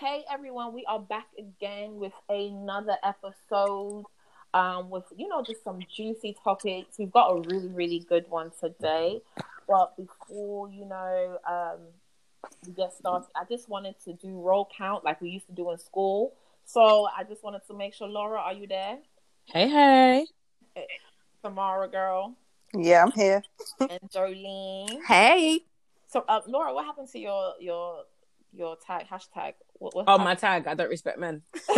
Hey everyone, we are back again with another episode. Um, with you know just some juicy topics. We've got a really really good one today. But before you know um, we get started, I just wanted to do roll count like we used to do in school. So I just wanted to make sure, Laura, are you there? Hey, hey. Samara, girl, Yeah, I'm here. and Jolene. Hey. So, uh, Laura, what happened to your your your tag hashtag? What, Oh, my tag. I don't respect men.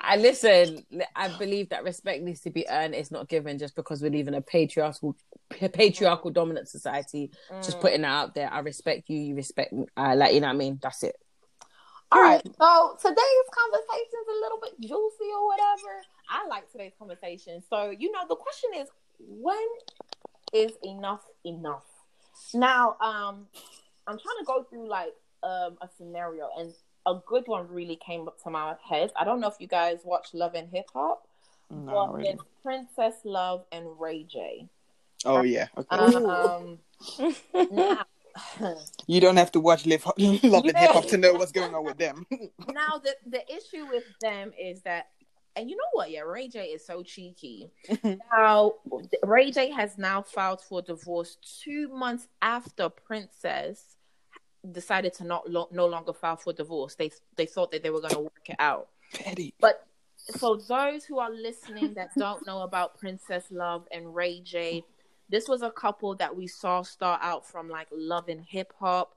I listen. I believe that respect needs to be earned. It's not given just because we live in a patriarchal, patriarchal dominant society. Just Mm. putting that out there. I respect you. You respect me. I like you know what I mean. That's it. All right. So today's conversation is a little bit juicy or whatever. I like today's conversation. So, you know, the question is when is enough enough? Now, um, I'm trying to go through like um a scenario and a good one really came up to my head. I don't know if you guys watch Love and Hip Hop, No, but really. it's Princess Love and Ray J. Oh yeah. Okay. Um, now, you don't have to watch Live Love and Hip Hop to know what's going on with them. now the the issue with them is that and you know what yeah ray j is so cheeky now ray j has now filed for divorce two months after princess decided to not lo- no longer file for divorce they they thought that they were going to work it out Petty. but for those who are listening that don't know about Princess Love and Ray J, this was a couple that we saw start out from like love and hip hop,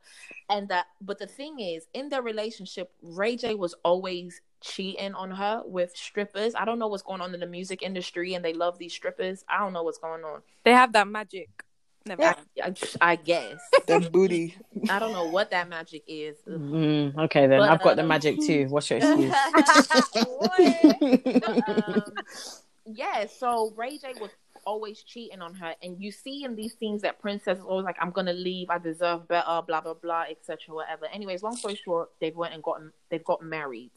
and that. But the thing is, in their relationship, Ray J was always cheating on her with strippers. I don't know what's going on in the music industry, and they love these strippers. I don't know what's going on. They have that magic. Never. I, I, I guess That booty. I don't know what that magic is. Mm, okay, then But, I've got the um, magic too. What's your excuse? um, yeah, so Ray J was always cheating on her, and you see in these scenes that Princess is always like, "I'm gonna leave. I deserve better." Blah blah blah, etc. Whatever. Anyways, long story short, they've went and gotten they've gotten married,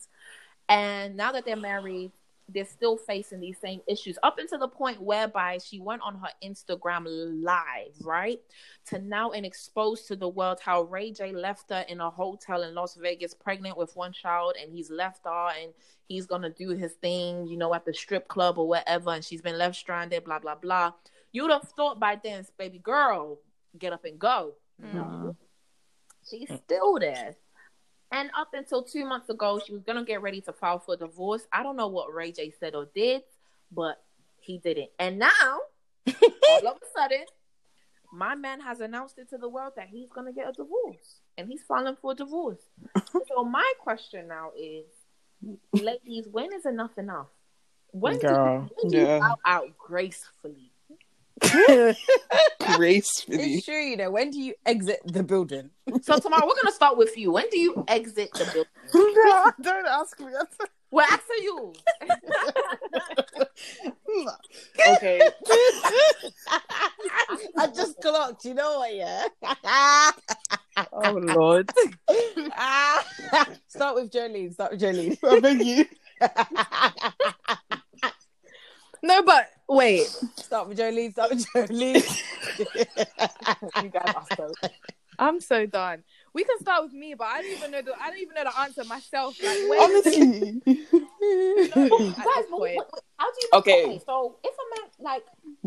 and now that they're married, they're still facing these same issues up until the point whereby she went on her Instagram live, right? To now and expose to the world how Ray J left her in a hotel in Las Vegas pregnant with one child and he's left her and he's gonna do his thing, you know, at the strip club or whatever, and she's been left stranded, blah blah blah. You'd have thought by then, baby girl, get up and go. No. She's still there. And up until two months ago, she was gonna get ready to file for divorce. I don't know what Ray J said or did, but he didn't. And now, all of a sudden, my man has announced it to the world that he's gonna get a divorce, and he's filing for a divorce. so my question now is, ladies, when is enough enough? When do, Girl, when do you yeah. bow out gracefully? Gracefully. it's true, you know. When do you exit the building? So tomorrow we're gonna start with you. When do you exit the building? no, don't ask me. We're asking you. okay. I just clocked. You know what? Yeah. Oh Lord. Start with Jolene. Start with Jolene. I beg you. No, but wait. Start with Jolene. Start with Jolene. you guys are so. I'm so done. We can start with me, but I don't even know the I don't even know the answer myself. Like when Honestly. Guys, at but this wait, how do you? Okay. Okay. so if a man like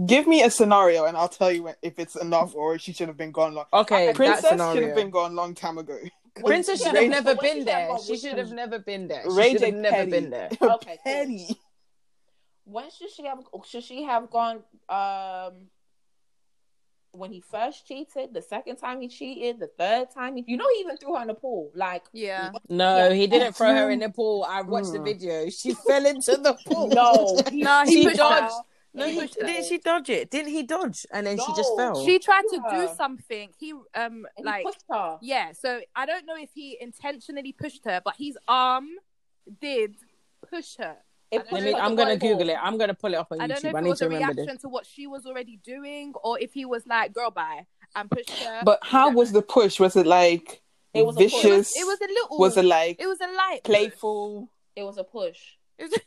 Give me a scenario and I'll tell you when, if it's enough or she should have been gone long. okay, Princess should have been gone long time ago. Princess should have but never when she been had there. gone She with should have never been there. She Ray should J have never petty. been there. Okay, cool. Petty. When should she have? Should she have gone? Um, when he first cheated, the second time he cheated, the third time he, you know, he even threw her in the pool. Like, Yeah. No, Yeah. he didn't throw her in the pool. I watched the Mm. video. She fell into the pool. no, No, She he pushed dodged. her. No, He he, didn't she dodge it? Didn't he dodge? And then she just fell. She tried to Yeah. do something. He um and he like pushed her. yeah. So I don't know if he intentionally pushed her, but his arm did push her. It let me, I'm gonna. Google it. I'm gonna pull it up on I don't know YouTube. if I it need was to a remember reaction this. to what she was already doing, or if he was like, "Girl, bye," and pushed her. But how was the push? Was it like It was vicious? it was, it was a little. Was it like It was a light push. playful? It was a push.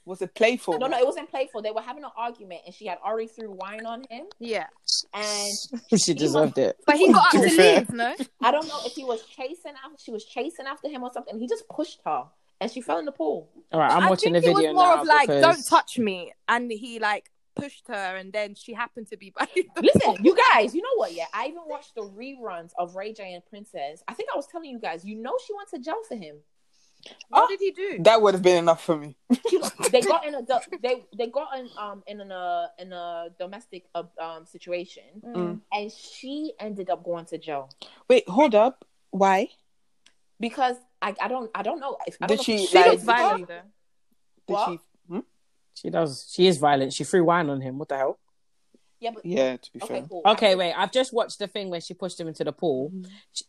Was it playful? No, no, it wasn't playful. They were having an argument, and she had already threw wine on him, yeah, and she deserved it. but he got To up to leave. No, I don't know if he was chasing after she was chasing after him or something. He just pushed her, and she fell in the pool. All right, I'm I watching think the it was more now of like, because- "Don't touch me," and he like pushed her, and then she happened to be by. the- Listen, you guys, you know what? Yeah, I even watched the reruns of Ray J and Princess. I think I was telling you guys, you know, she went to jail for him. What did he do? That would have been enough for me. They got in a they they got in um in a in a domestic uh, um situation, Mm. and she ended up going to jail Wait, hold up. Why? because I, I don't I don't know if I Did don't know if she, She like- looks violent though. Did What? she? Hmm? She does. She is violent. She threw wine on him. What the hell? yeah but Yeah, to be okay fair. cool Okay, wait. I've just watched the thing where she pushed him into the pool.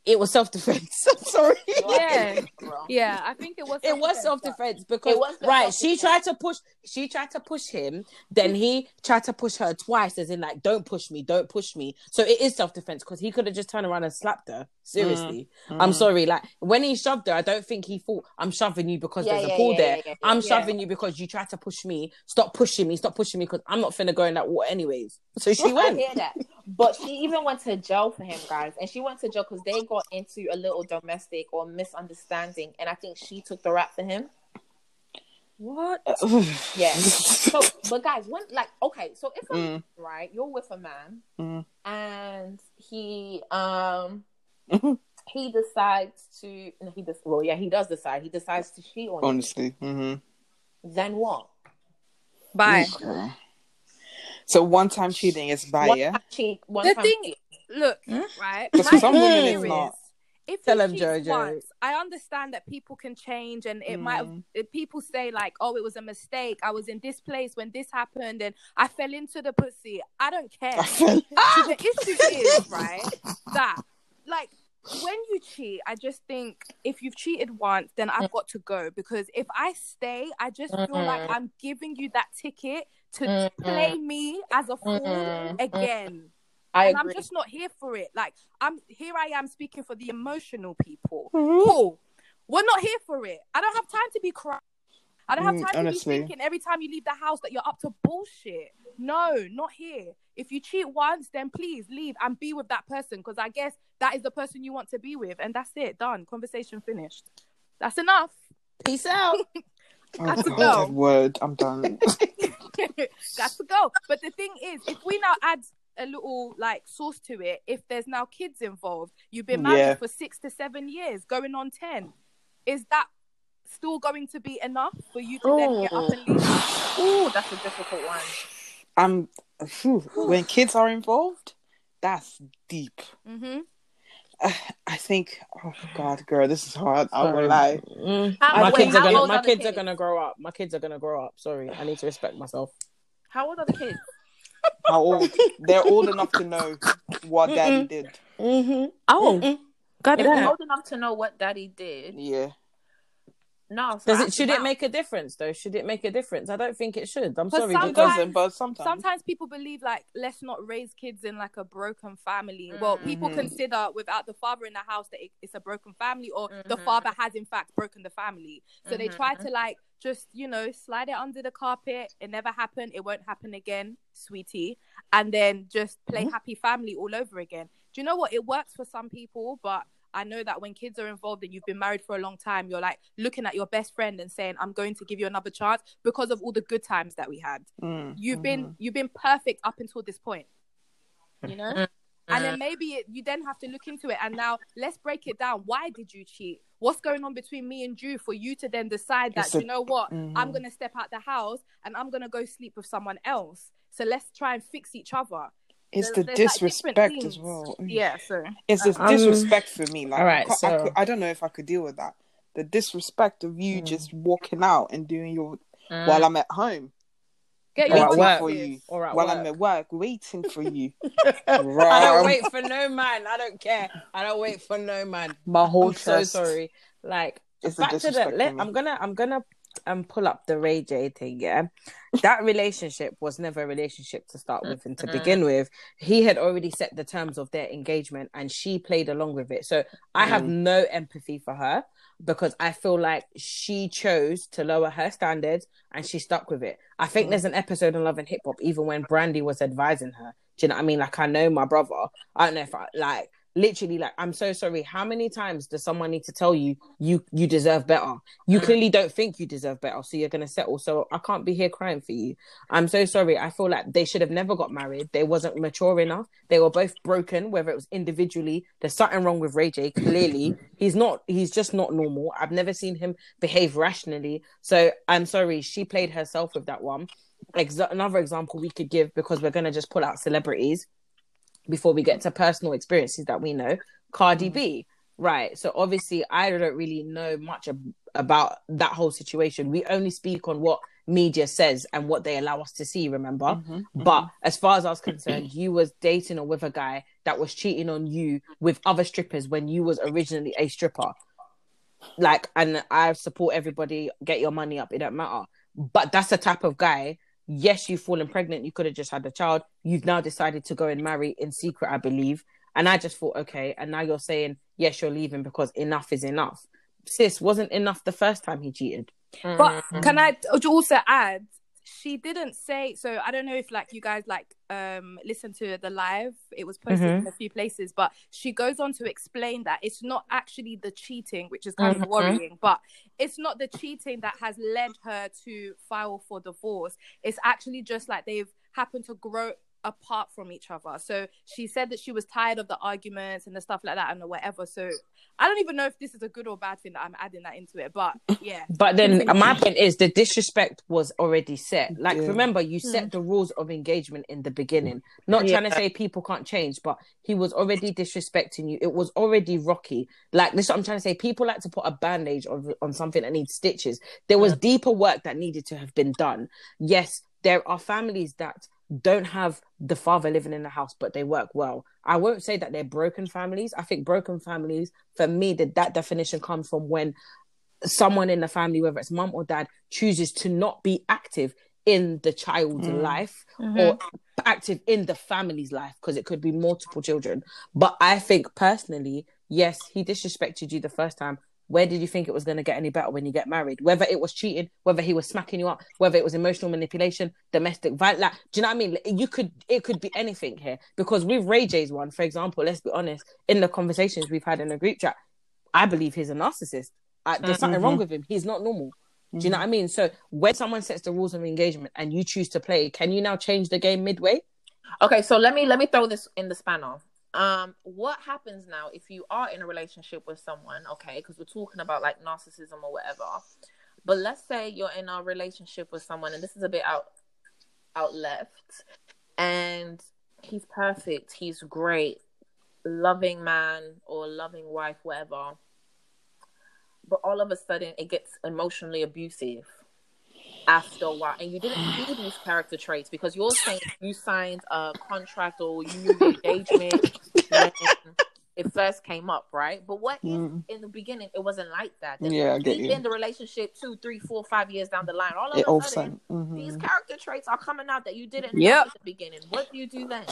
It was self defense. I'm sorry. Yeah. Girl. Yeah, I think it was. It was self self-defense. because It was right, she tried to push. She tried to push him. Then he tried to push her twice, as in like, "Don't push me, don't push me." So it is self defense because he could have just turned around and slapped her. Seriously, I'm Mm. sorry. Like when he shoved her, I don't think he thought, "I'm shoving you because Yeah, there's yeah, a pool yeah, there. yeah, yeah, I'm yeah. shoving you because you tried to push me. Stop pushing me. Stop pushing me because I'm not finna go in that water anyways." So she went. I went. hear that. But she even went to jail for him, guys. And she went to jail because they got into a little domestic or misunderstanding. And I think she took the rap for him. What? Yeah. So, but guys, when, like, okay, so if, I'm, Mm. right, you're with a man Mm. and he, um, Mhm. he decides to, no, he does, well, yeah, he does decide. He decides to cheat on you. Honestly. hmm Then what? Bye. So one time cheating is by, One yeah? time cheat, one The time thing, cheat. look, Hmm? right? Because for some women theory it's is, not. If Tell you him, cheat Jojo. once, I understand that people can change, and it might. Have, Mm. if people say like, "Oh, it was a mistake. I was in this place when this happened, and I fell into the pussy." I don't care. I feel See, the issue is right that like when you cheat, I just think if you've cheated once, then I've got to go because if I stay, I just feel like Mhm. I'm giving you that ticket to Mhm. play me as a fool Mhm. again. I and agree. I'm just not here for it. Like I'm here I am speaking for the emotional people. Mhm. Cool. We're not here for it. I don't have time to be crying. I don't have Mm, time to honestly. be thinking every time you leave the house that you're up to bullshit. No, not here. If you cheat once, then please leave and be with that person because I guess that is the person you want to be with, and that's it. Done. Conversation finished. That's enough. Peace out. Oh, Got to God, word. I'm done. Got to go. But the thing is, if we now add a little like sauce to it, if there's now kids involved, you've been married Yeah. for six to seven years, going on ten, is that still going to be enough for you to then get up and leave? Ooh, that's a difficult one. I'm. phew, when kids are involved, that's deep. Mm-hmm. I think. Oh God, girl, this is hard. I won't lie. Mm. How- My wait, kids are gonna. My are the kids are gonna grow up. My kids are gonna grow up. Sorry, I need to respect myself. How old are the kids? How old? They're old enough to know what daddy did. Mm-hmm. Oh, God they're old enough to know what daddy did, Yeah. No. so Does it? Should it make a difference though? Should it make a difference? I don't think it should. I'm sorry. It Sometimes- doesn't, but sometimes. Sometimes people believe like let's not raise kids in like a broken family. Well, people Mhm. consider without the father in the house that it, it's a broken family, or the Mhm. father has in fact broken the family. So they try Mhm. to like just you know slide it under the carpet. It never happened. It won't happen again, sweetie. And then just play Mhm. happy family all over again. Do you know what? It works for some people, but I know that when kids are involved and you've been married for a long time, you're like looking at your best friend and saying, "I'm going to give you another chance" because of all the good times that we had. Mm, you've mhm. been you've been perfect up until this point you know? And then maybe it, you then have to look into it and now let's break it down. Why did you cheat? What's going on between me and you for you to then decide that a- you know what? I'm Mhm. gonna step out the house and i'm gonna go sleep with someone else. So let's try and fix each other It's There's- the there's, like, disrespect things. as well. Yeah so It's the Um, disrespect for me. Like, all I, right, can't- I, could- I don't know if I could deal with that. The disrespect of you Mm. just walking out and doing your Mm. while I'm at home, get Or your at waiting work. for you, Or at while work. I'm at work, waiting for you. I don't wait for no man. I don't care. I don't wait for no man. My whole I'm so sorry. Like is the back to the. Let. I'm gonna. I'm gonna. And pull up the Ray J thing, yeah, that relationship was never a relationship to start with and to begin with. He had already set the terms of their engagement and she played along with it. So I have mm. no empathy for her because I feel like she chose to lower her standards and she stuck with it. I think mm. there's an episode in Love and Hip Hop, even when Brandy was advising her. Do you know what I mean? Like I know my brother. I don't know if I like literally like i'm so sorry. How many times does someone need to tell you you you deserve better? You clearly don't think you deserve better so you're going to settle. So i can't be here crying for you. I'm so sorry. I feel like they should have never got married. They wasn't mature enough. They were both broken whether it was individually. There's something wrong with ray j clearly. He's not he's just not normal. I've never seen him behave rationally. So i'm sorry. She played herself with that one. Ex- another example we could give because we're going to just pull out celebrities before we get to personal experiences that we know cardi b right? So obviously i don't really know much ab- about that whole situation. We only speak on what media says and what they allow us to see remember? Mhm, but as far as i was concerned you was dating or with a guy that was cheating on you with other strippers when you was originally a stripper. Like and i support everybody get your money up it don't matter. But that's the type of guy yes you've fallen pregnant you could have just had a child you've now decided to go and marry in secret i believe and i just thought okay and now you're saying yes you're leaving because enough is enough sis wasn't enough the first time he cheated But Mhm. can I also add? She didn't say so. I don't know if like you guys like um listen to the live. It was posted Mhm. in a few places, but she goes on to explain that it's not actually the cheating, which is kind Mhm. of worrying, but it's not the cheating that has led her to file for divorce. It's actually just like they've happened to grow apart from each other. So she said that she was tired of the arguments and the stuff like that and the whatever. So I don't even know if this is a good or bad thing that I'm adding that into it, but yeah. But then my point is the disrespect was already set. Like Yeah. remember, you set hmm. the rules of engagement in the beginning. Not trying to say people can't change, but he was already disrespecting you. It was already rocky. Like this, is what I'm trying to say. People like to put a bandage on on something that needs stitches. There was deeper work that needed to have been done. Yes, there are families that don't have the father living in the house, but they work well. I won't say that they're broken families. I think broken families, for me, that that definition comes from when someone in the family, whether it's mum or dad, chooses to not be active in the child's Mm. life Mm-hmm. or active in the family's life because it could be multiple children. But I think personally, yes, he disrespected you the first time. Where did you think it was going to get any better when you get married? Whether it was cheating, whether he was smacking you up, whether it was emotional manipulation, domestic violence. Like, do you know what I mean? You could, it could be anything here. Because with Ray J's one, for example, let's be honest, in the conversations we've had in the group chat, I believe he's a narcissist. Uh, there's something wrong with him. He's not normal. Do you know what I mean? So when someone sets the rules of engagement and you choose to play, can you now change the game midway? Okay, so let me let me throw this in the spanner. Um, what happens now if you are in a relationship with someone? Okay, because we're talking about like narcissism or whatever. But let's say you're in a relationship with someone, and this is a bit out out left, and he's perfect, he's great, loving man or loving wife, whatever. But all of a sudden, it gets emotionally abusive after a while, and you didn't see these character traits because you're saying you signed a contract or you knew the engagement when it first came up, right? But what if Mm. in the beginning it wasn't like that? Then Yeah, I get you. in the relationship, two, three, four, five years down the line, all of It a all sudden, sudden. these character traits are coming out that you didn't Yep. know at the beginning. What do you do then?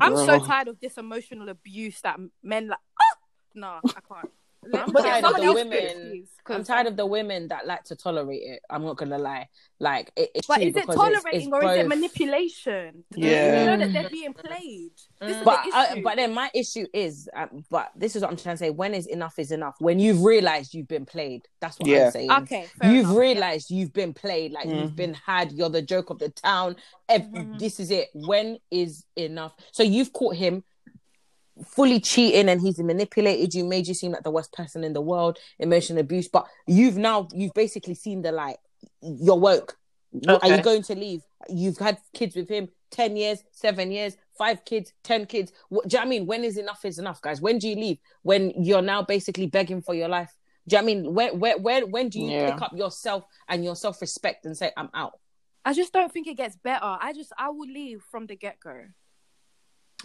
I'm so tired of this emotional abuse that men like. Oh! No, I can't. Let I'm me- tired of the women- do it, please, 'cause- I'm tired of the women that like to tolerate it. I'm not gonna lie. Like it, it's But is it because it's- tolerating it's or is it manipulation? Yeah. You know that they're being played. This is But the uh, but then my issue is, um, but this is what I'm trying to say. When is enough is enough? When you've realized you've been played. That's what Yeah. I'm saying. okay, you've enough. realized you've been played, like you've Mhm. been had. You're the joke of the town. Ev- Mhm. This is it. When is enough? So you've caught him fully cheating, and he's manipulated you, made you seem like the worst person in the world, emotional abuse. But you've now you've basically seen the light. You're woke. Are you going to leave? You've had kids with him ten years, seven years, five kids, ten kids. What, do you know what I mean? When is enough is enough, guys? When do you leave? When you're now basically begging for your life. Do you know what I mean? When, where, where, when do you Yeah. pick up yourself and your self respect and say, I'm out? I just don't think it gets better. I just I will leave from the get go.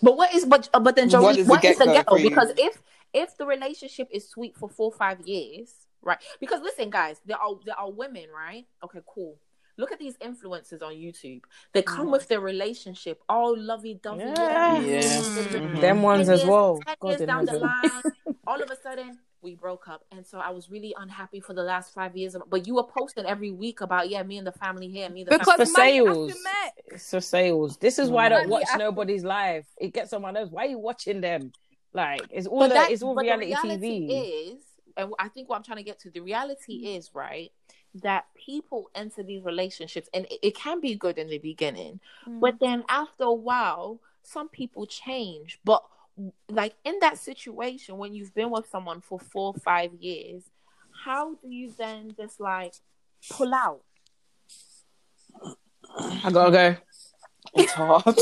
But what is but uh, but then Jolie, What is the what is the get-go ghetto? Because if if the relationship is sweet for four five years, right? Because listen, guys, there are there are women, right? Okay, cool. Look at these influencers on YouTube. They come with their relationship all lovey dovey. Yeah. Yeah. Mhm. Them ones as well. Ten God down the line, all of a sudden we broke up, and so I was really unhappy for the last five years. But you were posting every week about yeah, me and the family here, me and the Because family. for sales. to. It's for sales. This is why I don't watch after- nobody's live. It gets on my nerves. Why are you watching them? Like it's all but a, that, it's all reality, reality TV. is, and I think what I'm trying to get to, the reality is right that people enter these relationships, and it, it can be good in the beginning, but hmm. then after a while, some people change. But like in that situation, when you've been with someone for four, five years, how do you then just like pull out? I gotta go. It's hard.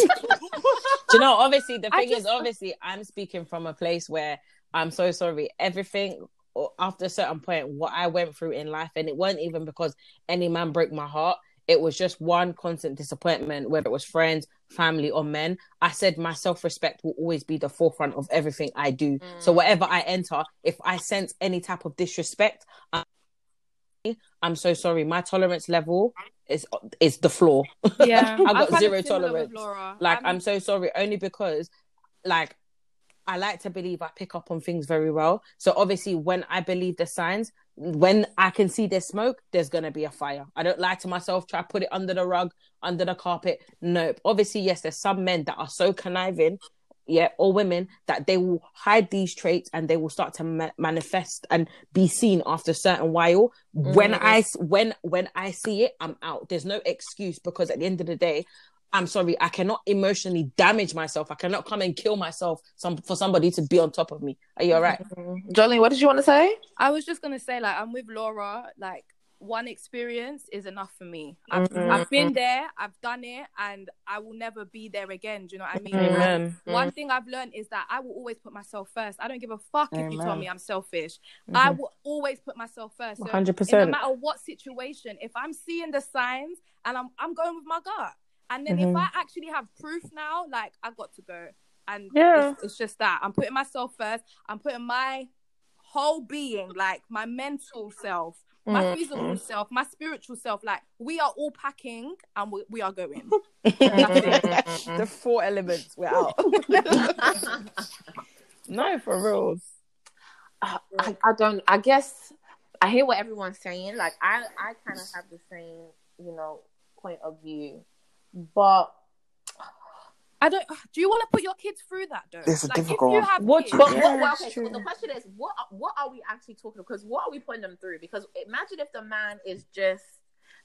Do you know? Obviously, the I thing is, obviously, I'm speaking from a place where I'm so sorry. Everything or after a certain point, what I went through in life, and it wasn't even because any man broke my heart. It was just one constant disappointment, whether it was friends, family, or men. I said my self respect will always be the forefront of everything I do. So whatever I enter, if I sense any type of disrespect, I- I'm so sorry. My tolerance level is is the floor. Yeah, I've got zero tolerance. Like, I'm- I'm so sorry, only because, like, I like to believe I pick up on things very well. So obviously, when I believe the signs, when I can see there's smoke, there's gonna be a fire. I don't lie to myself. Try to put it under the rug, under the carpet. Nope. Obviously, yes, there's some men that are so conniving. Yeah, or women that they will hide these traits and they will start to ma- manifest and be seen after a certain while. When Mhm. I when when I see it, I'm out. There's no excuse because at the end of the day, I'm sorry, I cannot emotionally damage myself. I cannot come and kill myself some for somebody to be on top of me. Are you all right? Jolene, what did you want to say? I was just gonna say, like, I'm with Laura. Like, one experience is enough for me. I've, Mhm. I've been there, I've done it, and I will never be there again. Do you know what I mean? Amen. One thing I've learned is that I will always put myself first. I don't give a fuck if you tell me I'm selfish. I Mhm. will always put myself first. So Hundred in no matter what situation, if I'm seeing the signs and I'm I'm going with my gut, and then Mhm. if I actually have proof now, like I got to go, and Yeah. it's, it's just that I'm putting myself first. I'm putting my whole being, like my mental self, my Mm. physical self, my spiritual self. Like we are all packing and we, we are going. the four elements we're out. no, for real. I, I don't. I guess I hear what everyone's saying. Like I, I kind of have the same, you know, point of view, but I don't. Do you want to put your kids through that though? It's a like, difficult if you have What- kids, but Yeah, what? Well, it's okay. true. So the question is, what? What are we actually talking? Because what are we putting them through? Because imagine if the man is just,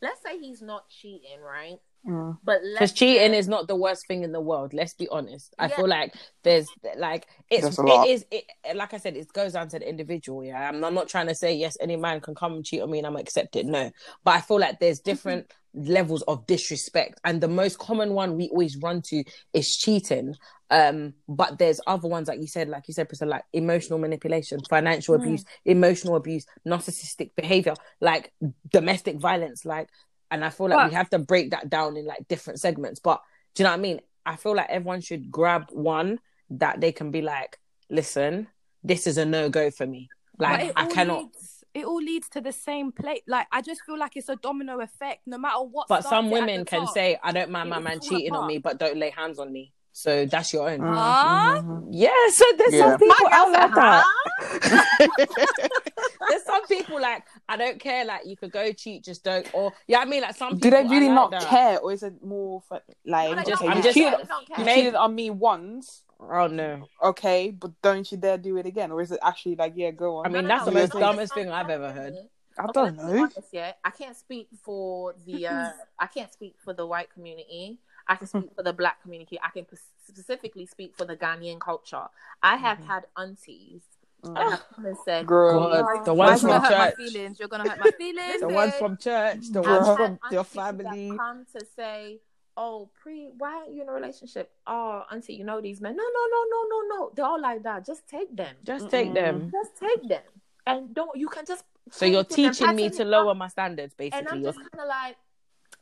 let's say he's not cheating, right? Mm. But Because cheating is not the worst thing in the world. Let's be honest. I Yeah. feel like there's like it's There's a lot. it is it like I said, it goes down to the individual. Yeah, I'm, I'm not trying to say yes, any man can come and cheat on me and I'm accept it. No, but I feel like there's different levels of disrespect, and the most common one we always run to is cheating. Um, but there's other ones like you said, like you said, Priscilla, like emotional manipulation, financial abuse, emotional abuse, narcissistic behavior, like domestic violence, like. And I feel like we have to break that down in like different segments. But do you know what I mean? I feel like everyone should grab one that they can be like, listen, this is a no go for me. Like I cannot. Leads, it all leads to the same place. Like I just feel like it's a domino effect. No matter what. But some women can top. say, I don't mind my man cheating on me, but don't lay hands on me. So that's your own. Huh? mhm. Yeah, so there's Yeah. some people out like that. There's some people like I don't care. Like you could go cheat, just don't. Or yeah, I mean like some. Do they really are not that. care, or is it more for, like No, they just- okay, don't I'm you care. just- cheated, don't care. you cheated on me once, Oh no! okay, but don't you dare do it again, or is it actually like yeah, go on? I mean, No, that's no, the no, most no, dumbest no, thing no, I've no, ever heard. I don't know. honest, yeah, I can't speak for the. Uh, I can't speak for the white community. I can speak for the black community. I can specifically speak for the Ghanaian culture. I have Mm-hmm. had aunties Mm. that have come and said, Girl, God, the "Oh, ones from gonna hurt my church. feelings. You're gonna hurt my feelings. The Listen, ones from church, the Bro. ones I've from your family. come to say, "Oh, pre, why aren't you in a relationship? Oh, auntie, you know these men? No, no, no, no, no, no. They're all like that. Just take them. Just take Mm-mm. them. Just take them, and don't. You can just. So you're play with them, teaching me to lower up. my standards, basically. And basically. I'm just kind of like,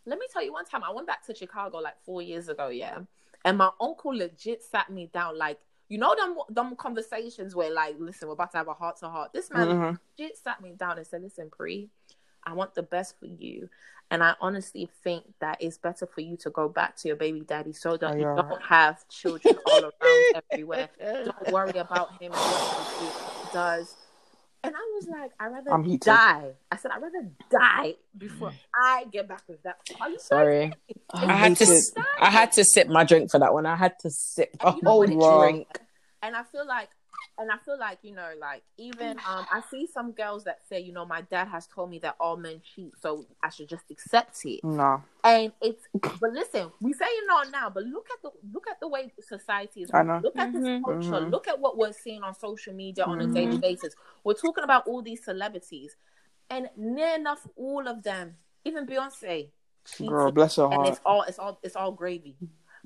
let me tell you one time I went back to Chicago like four years ago, yeah. And my uncle legit sat me down like, you know them them conversations where like, listen, we're about to have a heart to heart. This man Mhm. legit sat me down and said, listen, Pri, I want the best for you. And I honestly think that it's better for you to go back to your baby daddy so that Oh, you don't right. have children all around everywhere. Don't worry about him and what he does. And I was like, I'd rather I'm heated. die. I said, I'd rather die before mm. I get back with that. Are you Sorry. I'm I had to. heated. I had to sip my drink for that one. I had to sip a And you know whole what it is? drink. and I feel like and I feel like, you know, like even um I see some girls that say, you know, my dad has told me that all men cheat, so I should just accept it. No. And it's but listen, we say it not now, but look at the look at the way society is. I know. Look at this Mhm. culture. Mhm. Look at what we're seeing on social media on a daily basis. We're talking about all these celebrities, and near enough all of them, even Beyonce, cheated, Girl, bless her heart. and heart. it's all it's all it's all gravy.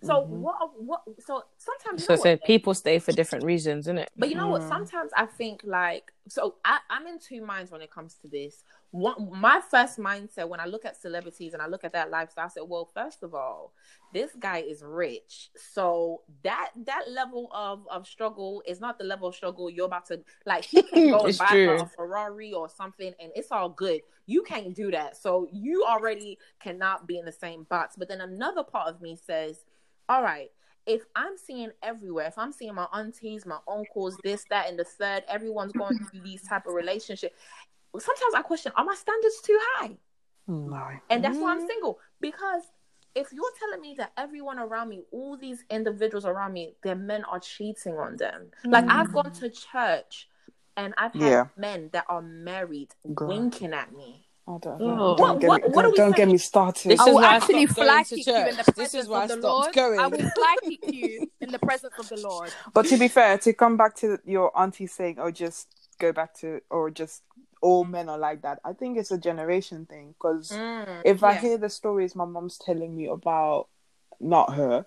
So Mhm. what what so sometimes So I said what? people stay for different reasons, isn't it? But you know what? Mm. Sometimes I think like so I, I'm in two minds when it comes to this. One my first mindset when I look at celebrities and I look at that lifestyle, I said, well, first of all, this guy is rich. So that that level of, of struggle is not the level of struggle you're about to like he can go and buy true. a Ferrari or something and it's all good. You can't do that. So you already cannot be in the same box. But then another part of me says, all right, if I'm seeing everywhere, if I'm seeing my aunties, my uncles, this, that, and the third, everyone's going through these type of relationship. Sometimes I question, are my standards too high? No. And that's why I'm mm-hmm. single. Because if you're telling me that everyone around me, all these individuals around me, their men are cheating on them. Like I've gone mm. to church and I've had Yeah. men that are married Girl. winking at me. I don't, Oh. don't, What- get, what- me, what don't, don't get me started. This I is will why actually stopped fly kick you in the church. presence is of the Lord. going. I will fly kick you in the presence of the Lord. But to be fair, to come back to your auntie saying, "Oh, just go back to," or just all men are like that. I think it's a generation thing because mm, if I hear the stories my mom's telling me about, not her,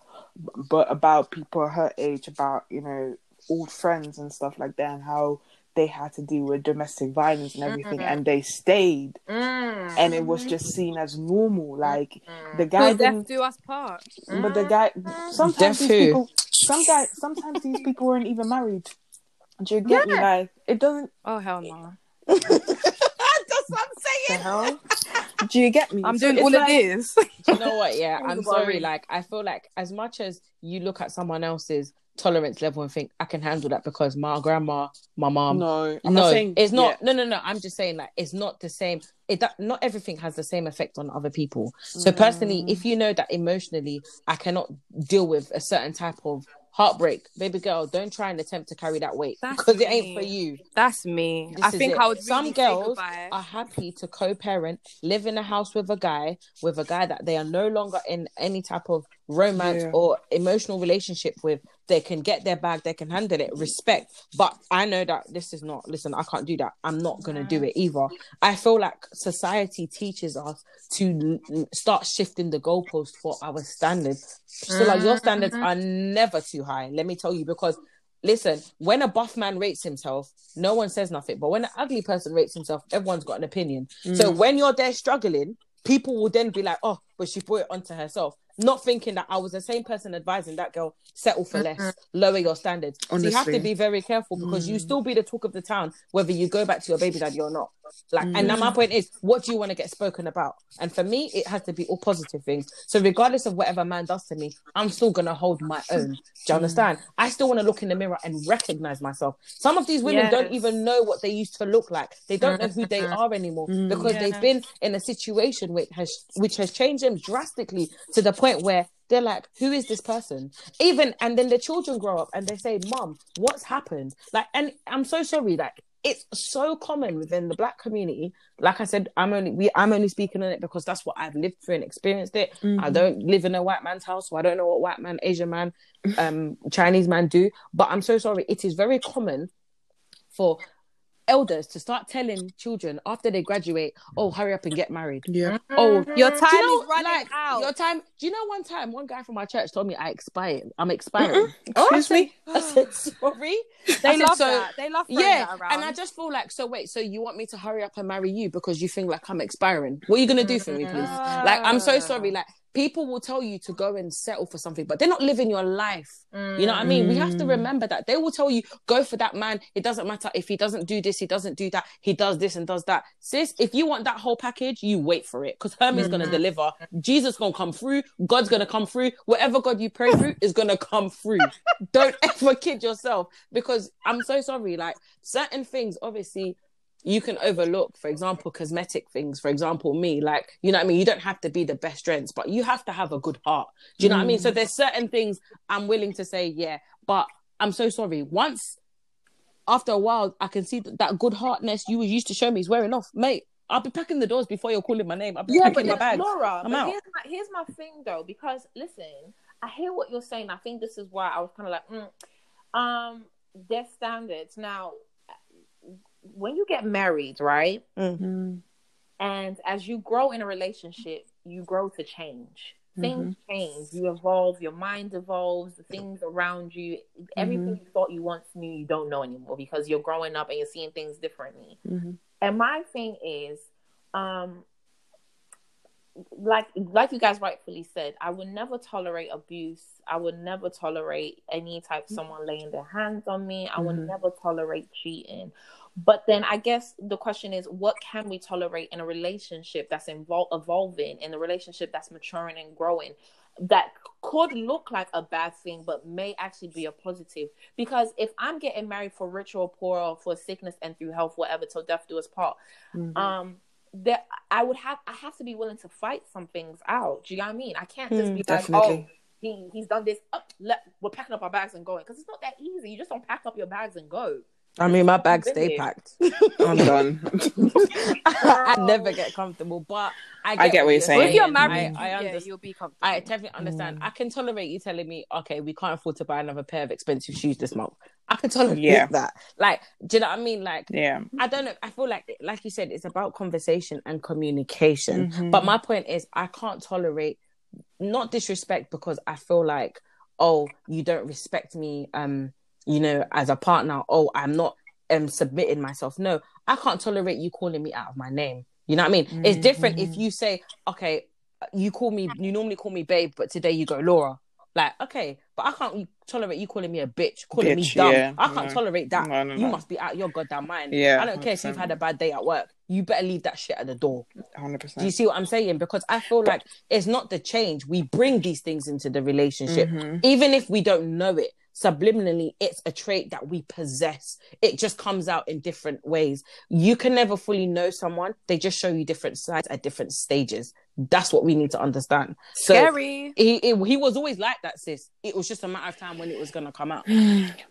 but about people her age, about you know old friends and stuff like that, and how they had to deal with domestic violence and everything, Mhm. and they stayed, Mm. and it was just seen as normal. Like the guy Till didn't, do us part. but the guy sometimes Deaf these who? people, some guy, sometimes these people weren't even married. Do you get me? Like it doesn't. Oh hell no! That's what I'm saying. The hell? Do you get me? I'm doing it's all like- of this. You know what? Yeah, I'm sorry. Like, I feel like as much as you look at someone else's tolerance level and think I can handle that because my grandma, my mom. No, I'm no, not saying it's not. yeah. No, no, no. I'm just saying like it's not the same. It that not everything has the same effect on other people. So personally, Mm. if you know that emotionally I cannot deal with a certain type of heartbreak, baby girl, don't try and attempt to carry that weight That's because it ain't for you. That's me. This I think it. I would really Some girls are happy to co-parent, live in a house with a guy, with a guy that they are no longer in any type of romance Yeah. or emotional relationship with. They can get their bag, they can handle it, respect. But I know that this is not. Listen, I can't do that. I'm not gonna do it either. I feel like society teaches us to start shifting the goalpost for our standards. So like your standards mm-hmm. are never too high. Let me tell you because listen, when a buff man rates himself, no one says nothing. But when an ugly person rates himself, everyone's got an opinion. So mm. when you're there struggling, people will then be like, oh, but she brought it onto herself. Not thinking that I was the same person advising that girl, settle for less, mm-hmm. lower your standards. So you have to be very careful because you mm. still be the talk of the town, whether you go back to your baby daddy or not. Like, and now my point is, what do you want to get spoken about? And for me, it has to be all positive things. So regardless of whatever man does to me, I'm still gonna hold my own. Do you mm. understand? I still want to look in the mirror and recognize myself. Some of these women don't even know what they used to look like. They don't know who they mm-hmm. are anymore mm. because they've been in a situation which has which has changed them drastically to the point where they're like, who is this person? Even and then the children grow up and they say, Mom, what's happened? Like, and I'm so sorry, like it's so common within the black community. Like I said, I'm only we I'm only speaking on it because that's what I've lived through and experienced it. I don't live in a white man's house, so I don't know what white man, Asian man, um, Chinese man do. But I'm so sorry. It is very common for elders to start telling children after they graduate, oh, hurry up and get married. Yeah. Oh, Your time you know, is running like, out. Your time. Do you know one time one guy from my church told me I expired. I'm expiring. Oh, Excuse me. I said sorry. I They said, love so- that. They love throwing Yeah, that around. and I just feel like so. Wait, so you want me to hurry up and marry you because you think like I'm expiring? What are you gonna do for me, please? Like I'm so sorry. Ah. Like people will tell you to go and settle for something, but they're not living your life. You know what I mean? We have to Mm. remember that. They will tell you, go for that man. It doesn't matter if he doesn't do this, he doesn't do that, he does this and does that. Sis, if you want that whole package, you wait for it. Because Hermes gonna deliver. Jesus gonna come through, God's gonna come through. Whatever God you pray through is gonna come through. Don't ever kid yourself. Because I'm so sorry. Like certain things, obviously, you can overlook, for example, cosmetic things. For example, me, like, you know what I mean? You don't have to be the best friends, but you have to have a good heart. Do you know what I mean? So there's certain things I'm willing to say, yeah, but I'm so sorry. Once after a while, I can see that, that good heartness you used to show me is wearing off. Mate, I'll be packing the doors before you're calling my name. I'll be Yeah, but packing my then, bags. Laura, I'm but out. here's my here's my thing though, because listen, I hear what you're saying. I think this is why I was kind of like, mm, um, their standards. Now, when you get married, right, Mm. and as you grow in a relationship, you grow to change. Things change. You evolve. Your mind evolves. The things around you, everything you thought you once knew, you don't know anymore because you're growing up and you're seeing things differently. Mhm. And my thing is, um, like like you guys rightfully said, I would never tolerate abuse. I would never tolerate any type of someone laying their hands on me. I would Mhm. never tolerate cheating. But then I guess the question is, what can we tolerate in a relationship that's invol- evolving, in a relationship that's maturing and growing, that could look like a bad thing, but may actually be a positive? Because if I'm getting married for or poor, or for sickness and through health, whatever, till death do us part, Mhm. um, that I would have, I have to be willing to fight some things out. Do you know what I mean? I can't just Hmm, be like, definitely. oh, he he's done this. Up, let we're packing up our bags and going because it's not that easy. You just don't pack up your bags and go. I mean, my bags Been stay packed. I'm done. I never get comfortable, but I get, I get what you're saying. Well, if you're married, I, I yeah, understand. you'll be comfortable. I definitely understand. I can tolerate you telling me, okay, we can't afford to buy another pair of expensive shoes this month. I can tolerate Yeah. that. Like, do you know what I mean? Like, yeah. I don't know. I feel like, like you said, it's about conversation and communication. Mhm. But my point is, I can't tolerate not disrespect because I feel like, oh, you don't respect me, um, you know, as a partner. Oh, I'm not um submitting myself. No, I can't tolerate you calling me out of my name. You know what I mean? It's different if you say, okay, you call me, you normally call me babe, but today you go Laura. Like, okay, but I can't tolerate you calling me a bitch, calling me dumb. yeah, I can't no. tolerate that. No, no, You no. must be out of your goddamn mind. Yeah, I don't care if you've had a bad day at work. You better leave that shit at the door. 100%. Do you see what I'm saying? Because I feel like it's not the change. We bring these things into the relationship, Mhm. even if we don't know it. Subliminally, it's a trait that we possess. It just comes out in different ways. You can never fully know someone. They just show you different sides at different stages. That's what we need to understand. So Scary. he, he he was always like that, sis. It was just a matter of time when it was gonna come out.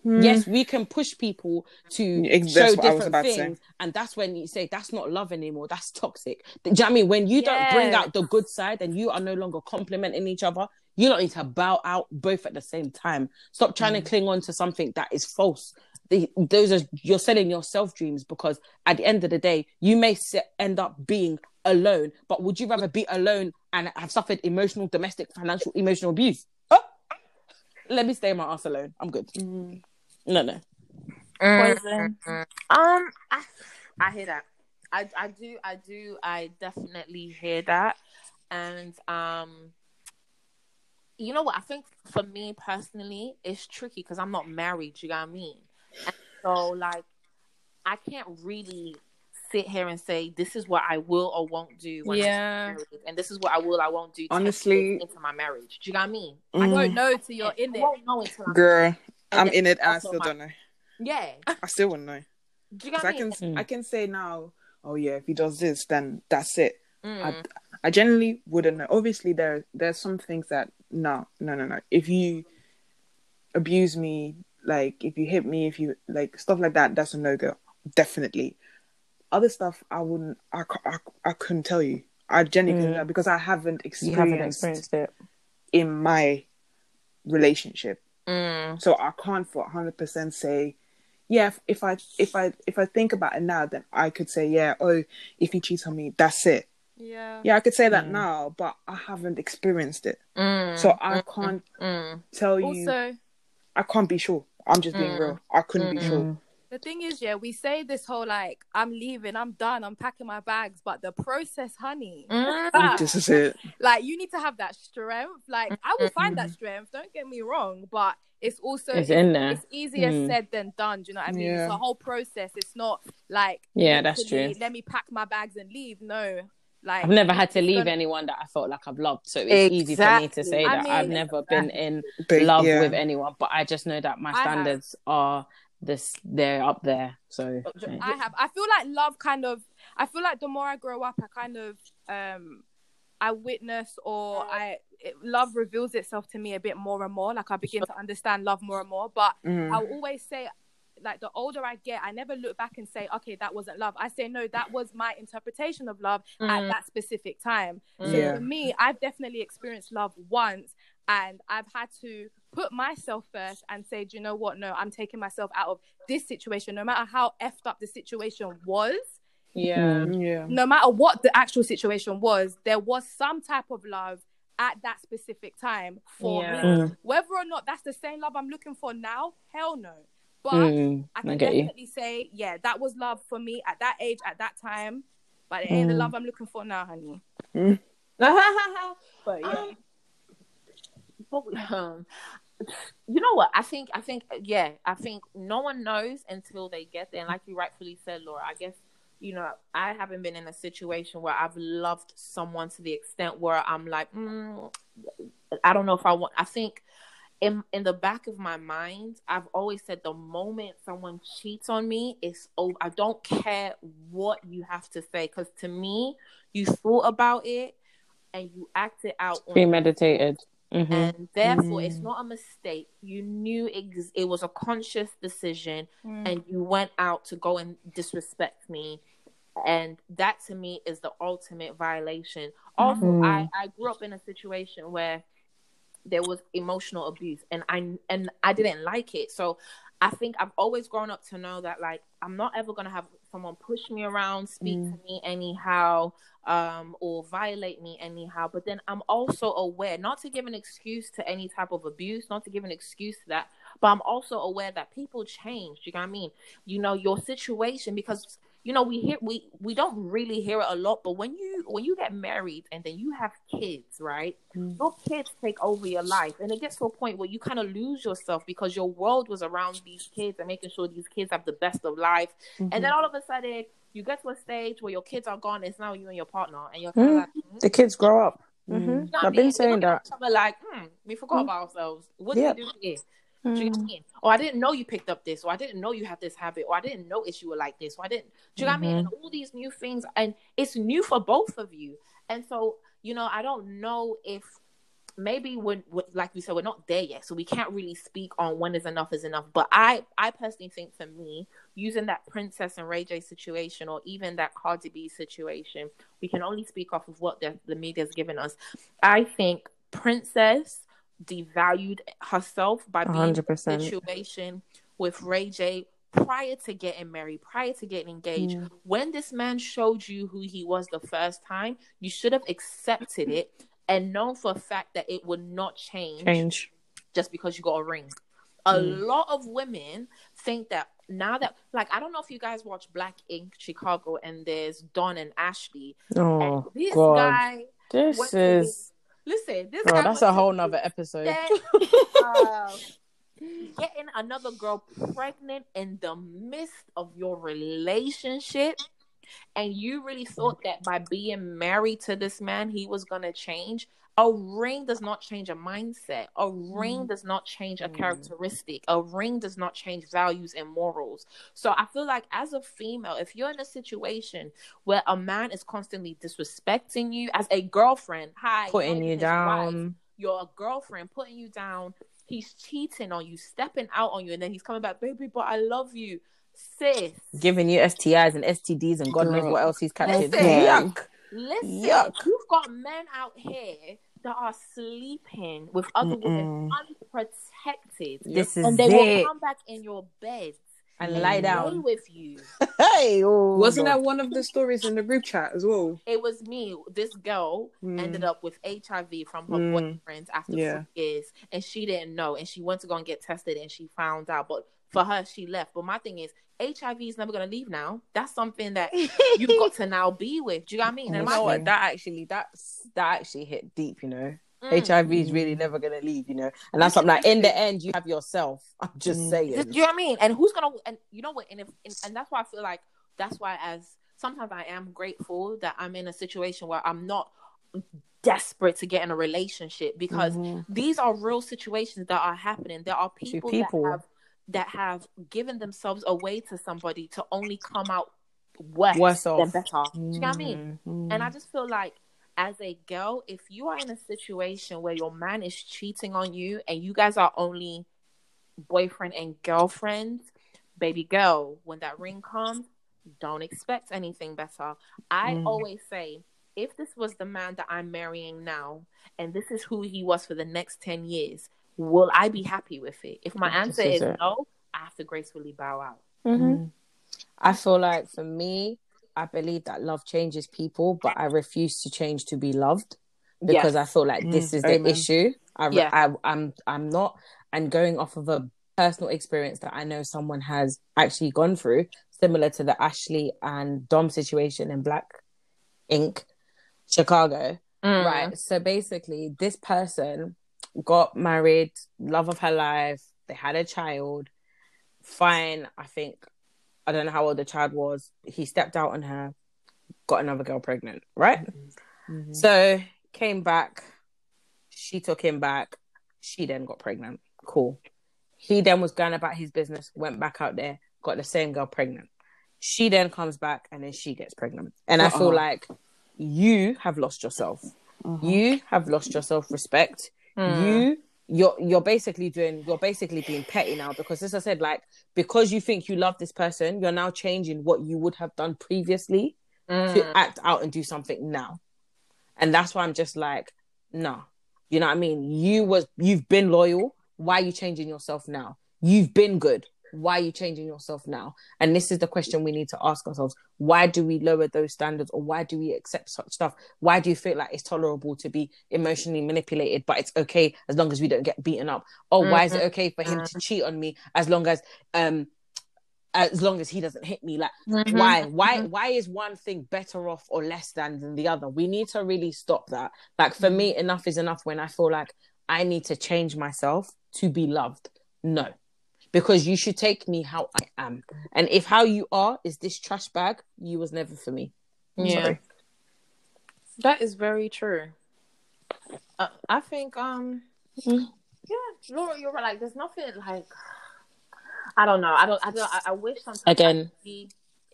Mm. Yes, we can push people to Ex- show that's what I was different about to things, and that's when you say that's not love anymore. That's toxic. Do you know what I mean? When you don't bring out the good side and you are no longer complimenting each other, you don't need to bow out both at the same time. Stop trying Mm. to cling on to something that is false. The, those are you're selling yourself dreams because at the end of the day, you may se- end up being alone. But would you rather be alone and have suffered emotional, domestic, financial, emotional abuse? Oh, let me stay my ass alone. I'm good. Mm. No, no. Poison. Um, I, I hear that. I, I do, I do, I definitely hear that, and um, you know what? I think for me personally, it's tricky because I'm not married. You know what I mean? And so, like, I can't really sit here and say this is what I will or won't do when Yeah. I'm married, and this is what I will or won't do. Honestly- into my marriage. Do you know what I mean? I Mm. don't know till you're in I it. won't know until I'm Girl, I'm in it and I still my- don't know. Yeah. I still wouldn't know. Do you know 'Cause what I I mean? can Mm. I can say now, oh yeah, if he does this, then that's it. Mm. I, I generally wouldn't know. Obviously, there there's some things that no, no, no, no. If you abuse me, like if you hit me, if you like stuff like that, that's a no go. Definitely. Other stuff, I wouldn't. I, I, I couldn't tell you. I genuinely Mm. because I haven't experienced, haven't experienced it. in my relationship. Mm. So I can't for hundred percent say, yeah. If, if I if I if I think about it now, then I could say, yeah. Oh, if he cheats on me, that's it. Yeah. Yeah, I could say that Mm. now, but I haven't experienced it, Mm. so I can't Mm. tell you. Also, I can't be sure. I'm just being Mm. real. I couldn't be sure. Mm. The thing is, yeah, we say this whole like, I'm leaving, I'm done, I'm packing my bags, but the process, honey, Mm. This is it. like you need to have that strength. Like I will find Mm-hmm. that strength. Don't get me wrong, but it's also It's in there. it's easier Mm. said than done. Do you know what I mean? Yeah. It's a whole process. It's not like Yeah, that's true. Let me pack my bags and leave. No, like I've never had to leave gonna- anyone that I felt like I've loved, so it's easy for me to say Exactly. I that I've mean- never been in But, love yeah. with anyone. But I just know that my standards are this; they're up there. So yeah. I have. I feel like love kind of. I feel like the more I grow up, I kind of um, I witness or I it, love reveals itself to me a bit more and more. Like I begin to understand love more and more. But Mm. I'll always say, like the older I get, I never look back and say, okay, that wasn't love. I say, no, that was my interpretation of love at Mm. that specific time. So Yeah. for me, I've definitely experienced love once, and I've had to put myself first and say, do you know what? No, I'm taking myself out of this situation, no matter how effed up the situation was. Yeah. Yeah. No matter what the actual situation was, there was some type of love at that specific time for Yeah. me. Mm. Whether or not that's the same love I'm looking for now, hell no. But Mm, I I can get you. definitely say, yeah, that was love for me at that age, at that time. But it ain't the Mm. love I'm looking for now, honey. But yeah. Um, but um, you know what? I think I think yeah, I think no one knows until they get there. And like you rightfully said, Laura, I guess you know I haven't been in a situation where I've loved someone to the extent where I'm like, mm, I don't know if I want. I think in in the back of my mind, I've always said the moment someone cheats on me, it's over. I don't care what you have to say because to me, you thought about it and you acted out on premeditated. hmm and therefore it's Mm. not a mistake you knew ex- it was a conscious decision Mm. and you went out to go and disrespect me and that to me is the ultimate violation also Mhm. i i grew up in a situation where there was emotional abuse and i and i didn't like it. So i think i've always grown up to know that like i'm not ever going to have someone push me around speak to me anyhow um or violate me anyhow. But then i'm also aware not to give an excuse to any type of abuse not to give an excuse to that but i'm also aware that people change you know what i mean? You know your situation because you know we hear we we don't really hear it a lot but when you when you get married and then you have kids right Mm. your kids take over your life and it gets to a point where you kind of lose yourself because your world was around these kids and making sure these kids have the best of life and then all of a sudden you get to a stage where your kids are gone it's now you and your partner and you're kind of Mm. like hmm? The kids grow up. Mm. hmm You know I I've been mean? saying They look at that. like, hmm, we forgot Mm. about ourselves. What Yep. did we do here? Do you know what I mean? Or I didn't know you picked up this, or I didn't know you had this habit, or I didn't notice you were like this, or I didn't. Do you know what I mean? Mm-hmm. And all these new things, and it's new for both of you. And so, you know, I don't know if maybe when like we said, we're not there yet, so we can't really speak on when is enough is enough. But I, I personally think for me, using that Princess and Ray J situation, or even that Cardi B situation, we can only speak off of what the, the media's given us. I think Princess devalued herself by being in a 100%. situation with Ray J prior to getting married, prior to getting engaged. Mm. When this man showed you who he was the first time, you should have accepted it and known for a fact that it would not change, Change. just because you got a ring. A Mm. lot of women think that now that, like, I don't know if you guys watch Black Ink Chicago and there's Don and Ashley. Oh and this God, guy, this is listen, this bro. That's a whole nother episode. uh, getting another girl pregnant in the midst of your relationship and you really thought that by being married to this man he was going to change a ring does not change a mindset a ring does not change a Mm. characteristic a ring does not change values and morals so i feel like as a female if you're in a situation where a man is constantly disrespecting you as a girlfriend hi Putting you even his wife, down. your girlfriend putting you down, he's cheating on you, stepping out on you, and then he's coming back, baby, but I love you, sis. Giving you STIs and STDs and God knows what else he's catching. Listen. Yuck. Listen, Yuck. you've got men out here that are sleeping with other women unprotected, This is and they it. will come back in your bed and and lie down. with you. Hey, oh, Wasn't God. that one of the stories in the group chat as well? It was me. This girl Mm. ended up with HIV from her Mm. boyfriend after Yeah. four years, and she didn't know. And she went to go and get tested, and she found out. But for her, she left. But my thing is, HIV is never gonna leave now. That's something that you've got to now be with. Do you know what I mean? You know what? That actually, that's that actually hit deep. You know, Mm. HIV is really never gonna leave. You know, and that's something like in the end, you have yourself. I'm just Mm. saying. Do you know what I mean? And who's gonna and you know what? And if and, and that's why I feel like that's why as sometimes I am grateful that I'm in a situation where I'm not desperate to get in a relationship because Mhm. these are real situations that are happening. There are people, people. that have that have given themselves away to somebody to only come out worse, Worse than off. better. Do you know what I mean? Mhm. And I just feel like as a girl, if you are in a situation where your man is cheating on you and you guys are only boyfriend and girlfriend, baby girl, when that ring comes, don't expect anything better. I Mm. always say, if this was the man that I'm marrying now and this is who he was for the next 10 years, will I be happy with it? If my answer is is it. no, I have to gracefully bow out. Mhm. I feel like for me, I believe that love changes people, but I refuse to change to be loved because I feel like this Mm, is the amen. issue. I, Yeah. I, I'm, I'm not, and going off of a personal experience that I know someone has actually gone through, similar to the Ashley and Don situation in Black Ink, Chicago. Mm. Right. So basically, this person got married, love of her life. They had a child. Fine. I think, I don't know how old the child was. He stepped out on her, got another girl pregnant. Right. Mhm. So came back. She took him back. She then got pregnant. Cool. He then was going about his business, went back out there, got the same girl pregnant. She then comes back and then she gets pregnant. And I feel Uh-uh. like you have lost yourself. Mhm. You have lost your self respect. Mm. You you're you're basically doing you're basically being petty now because as I said, like because you think you love this person, you're now changing what you would have done previously Mm. to act out and do something now. And that's why I'm just like, no. You know what I mean? You was you've been loyal. Why are you changing yourself now? You've been good. Why are you changing yourself now? And this is the question we need to ask ourselves. Why do we lower those standards or why do we accept such stuff? Why do you feel like it's tolerable to be emotionally manipulated, but it's okay as long as we don't get beaten up? Or why is it okay for him to cheat on me as long as um as long as he doesn't hit me? Like Mhm. why why why is one thing better off or less than than the other we need to really stop that like for me enough is enough when i feel like i need to change myself to be loved no because you should take me how i am and if how you are is this trash bag you was never for me I'm Yeah. sorry. That is very true. Uh, I think, um, Mhm. yeah, Laura, you're right. Like, there's nothing like, I don't know. I don't. I don't. I, I wish sometimes Again. be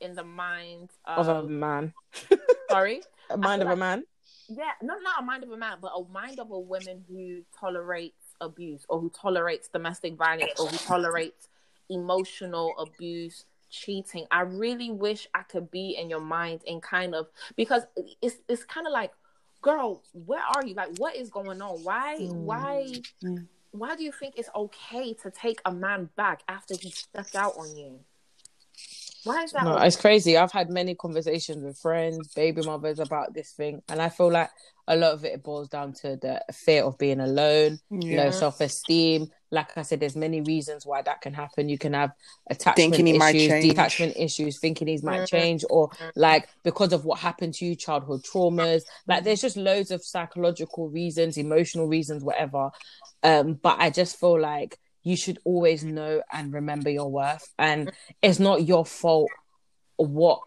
in the mind of of. a man sorry. a mind of a man Yeah, not not a mind of a man, but a mind of a woman who tolerates abuse or who tolerates domestic violence or who tolerates emotional abuse, cheating. I really wish I could be in your mind and kind of because it's it's kind of like, girl, where are you? Like, what is going on? Why why Mm. why do you think it's okay to take a man back after he stepped out on you? Why is that? No, okay? it's crazy. I've had many conversations with friends, baby mothers about this thing, and I feel like a lot of it boils down to the fear of being alone, Yeah. low self esteem. Like I said, there's many reasons why that can happen. You can have attachment Thinking he might issues, change. detachment issues, thinking he might change, or like because of what happened to you, childhood traumas. Like there's just loads of psychological reasons, emotional reasons, whatever. Um, but I just feel like you should always know and remember your worth, and it's not your fault what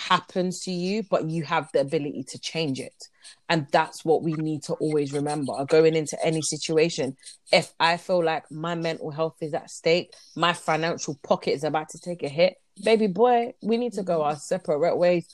happens to you, but you have the ability to change it. And that's what we need to always remember going into any situation. If I feel like my mental health is at stake, my financial pocket is about to take a hit, baby boy, we need to go our mm-hmm. separate ways.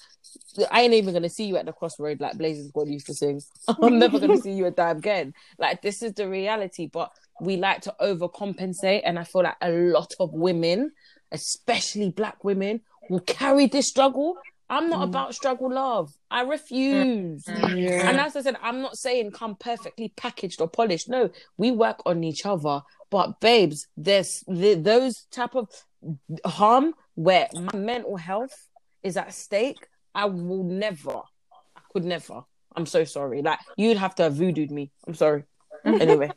I ain't even gonna see you at the crossroad like Blazing Squad used to sing. I'm never gonna see you again. Like this is the reality, but we like to overcompensate, and I feel like a lot of women, especially black women, will carry this struggle. I'm not Mm. about struggle love. I refuse. Yeah. And as I said, I'm not saying come perfectly packaged or polished. No, we work on each other. But babes, there's the, those type of harm where my mental health is at stake. I will never, I could never. I'm so sorry. Like you'd have to have voodooed me. I'm sorry. anyway,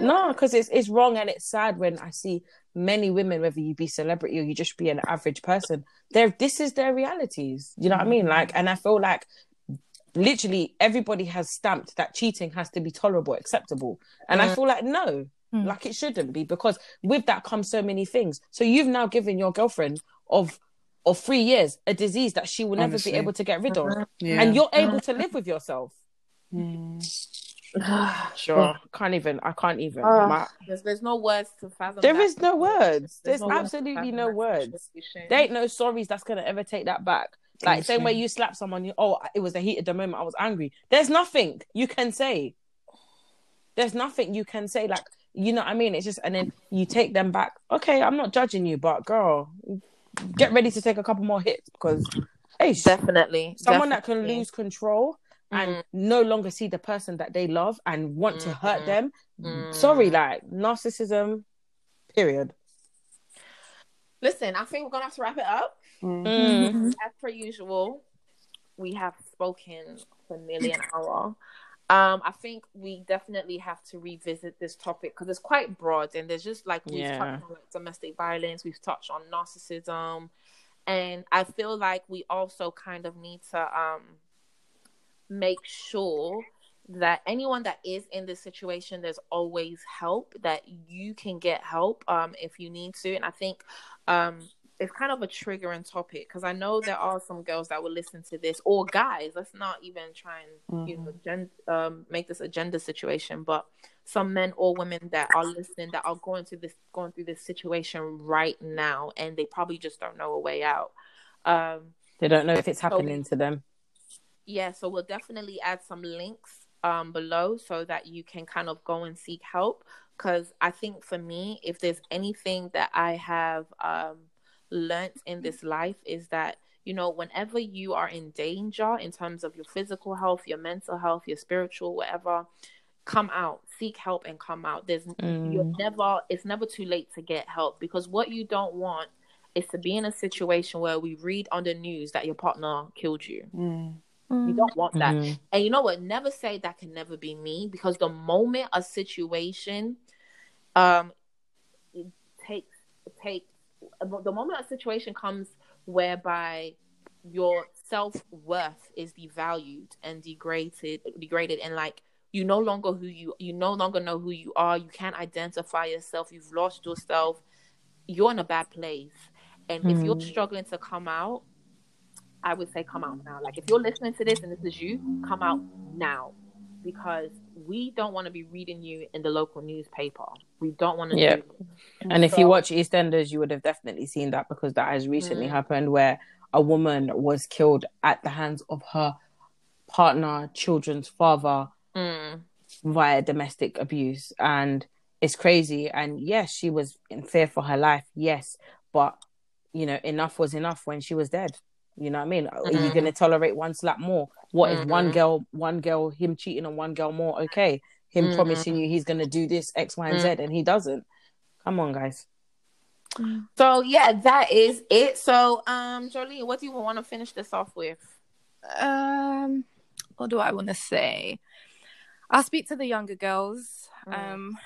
no, because it's it's wrong and it's sad when I see many women, whether you be celebrity or you just be an average person, there this is their realities. You know what I mean? Like, and I feel like literally everybody has stamped that cheating has to be tolerable, acceptable. And I feel like no, Mm. like it shouldn't be because with that comes so many things. So you've now given your girlfriend of of three years a disease that she will never Honestly. be able to get rid of. Yeah. And you're able to live with yourself. Mm. Sure. Can't even I can't even. Ah. My- There's, there's no words to fathom. there that. is no words. There's, no absolutely fathom no words. There ain't no sorries that's gonna ever take that back. Like same way you slap someone, you oh it was the heat of the moment, I was angry. There's nothing you can say. There's nothing you can say. Like, you know what I mean? It's just and then you take them back. Okay, I'm not judging you, but girl, get ready to take a couple more hits because hey Definitely. someone that can lose control and Mm. no longer see the person that they love and want to hurt Mhm. them. Mm. Sorry, like narcissism, period. Listen, I think we're gonna have to wrap it up. Mm. Mm. As per usual, we have spoken for nearly an hour. Um, I think we definitely have to revisit this topic because it's quite broad and there's just like we've Yeah. touched on like domestic violence, we've touched on narcissism, and I feel like we also kind of need to um make sure that anyone that is in this situation, there's always help that you can get help um if you need to, and I think um it's kind of a triggering topic because I know there are some girls that will listen to this or guys. Let's not even try and you know gen- um, make this a gender situation, but some men or women that are listening that are going through this going through this situation right now, and they probably just don't know a way out. Um, They don't know if it's happening to them. Yeah, so we'll definitely add some links um, below so that you can kind of go and seek help. Because I think for me, if there's anything that I have um, learnt in this life, is that you know, whenever you are in danger in terms of your physical health, your mental health, your spiritual, whatever, come out, seek help, and come out. There's you're Mm. never it's never too late to get help because what you don't want is to be in a situation where we read on the news that your partner killed you. Mm. You don't want that. Mhm. And you know what? Never say that can never be me because the moment a situation um takes takes the moment a situation comes whereby your self worth is devalued and degraded degraded and like you no longer who you you no longer know who you are, you can't identify yourself, you've lost yourself, you're in a bad place. And if you're Mm. struggling to come out, I would say come out now. Like if you're listening to this and this is you, come out now. Because we don't want to be reading you in the local newspaper. We don't want to Yeah. do And if you watch EastEnders, you would have definitely seen that because that has recently Mm. happened where a woman was killed at the hands of her partner, children's father Mm, via domestic abuse. And it's crazy. And yes, she was in fear for her life. Yes. But, you know, enough was enough when she was dead. You know what I mean? Are you going to tolerate one slap more? What is one Mhm. girl, one girl, him cheating on one girl more? Okay. Him Mhm. promising you he's going to do this X, Y, and Z, and he doesn't. Come on, guys. So yeah, that is it. So um Jolie, what do you want to finish this off with? Um, what do I want to say? I'll speak to the younger girls. Mm. Um,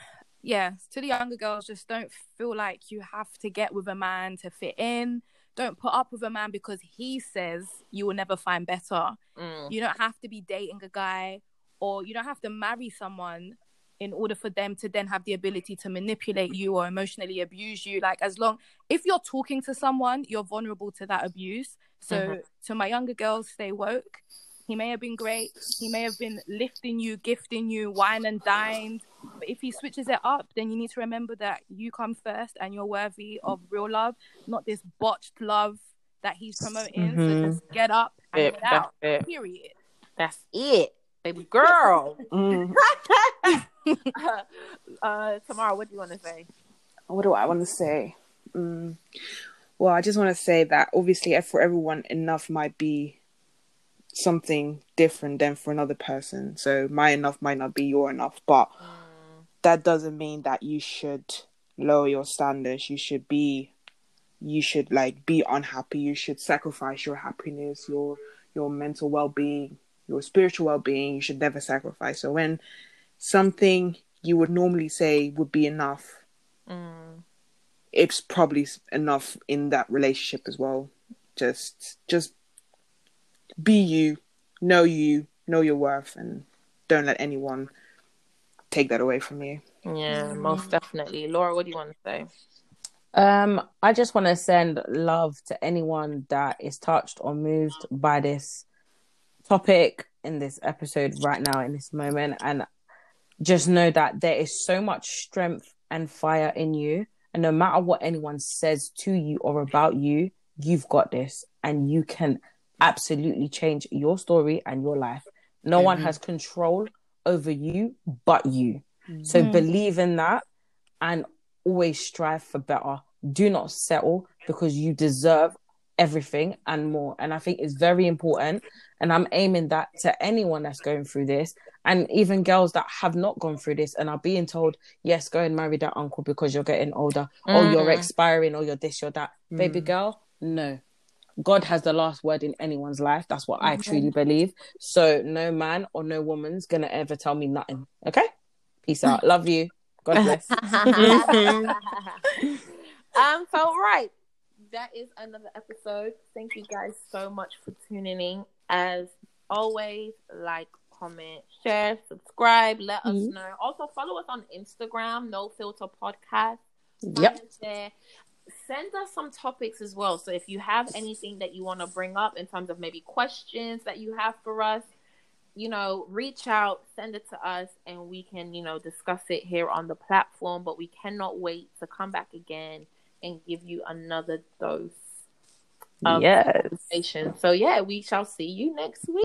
yeah, to the younger girls, just don't feel like you have to get with a man to fit in. Don't put up with a man because he says you will never find better. Mm, You don't have to be dating a guy or you don't have to marry someone in order for them to then have the ability to manipulate you or emotionally abuse you. Like, as long if you're talking to someone, you're vulnerable to that abuse. So, Mhm. to my younger girls, stay woke. He may have been great. He may have been lifting you, gifting you, wine and dined. But if he switches it up, then you need to remember that you come first and you're worthy of real love, not this botched love that he's promoting. So Mhm. just get up and It- get that's out. it. Period. That's it, baby girl. Mm. uh Tamara, what do you want to say? what do I want to say? Mm. Well, I just want to say that obviously for everyone, enough might be something different than for another person. So my enough might not be your enough, but that doesn't mean that you should lower your standards. You should be, you should like be unhappy. You should sacrifice your happiness, your your mental well being, your spiritual well being. You should never sacrifice. So when something you would normally say would be enough Mm, it's probably enough in that relationship as well. Just just be you, know you, know your worth, and don't let anyone take that away from you. Yeah, most definitely. Laura, what do you want to say? Um, I just want to send love to anyone that is touched or moved by this topic in this episode right now in this moment and just know that there is so much strength and fire in you and no matter what anyone says to you or about you you've got this and you can absolutely change your story and your life. No one mm-hmm. has control over you but you. So mm-hmm. believe in that and always strive for better. Do not settle because you deserve everything and more. And i think it's very important and i'm aiming that to anyone that's going through this and even girls that have not gone through this and are being told yes go and marry that uncle because you're getting older. Or you're Mm. expiring or you're this you're that. Baby girl no god has the last word in anyone's life that's what i truly believe so no man or no woman's gonna ever tell me nothing okay peace out love you god bless um, so right, that is another episode. Thank you guys so much for tuning in. As always, like, comment, share, subscribe. Let us Mhm. know. Also, follow us on Instagram, No Filter Podcast. Yep there. Send us some topics as well. So if you have anything that you want to bring up in terms of maybe questions that you have for us, you know, reach out, send it to us, and we can, you know, discuss it here on the platform. But we cannot wait to come back again and give you another dose of yes. So yeah, we shall see you next week.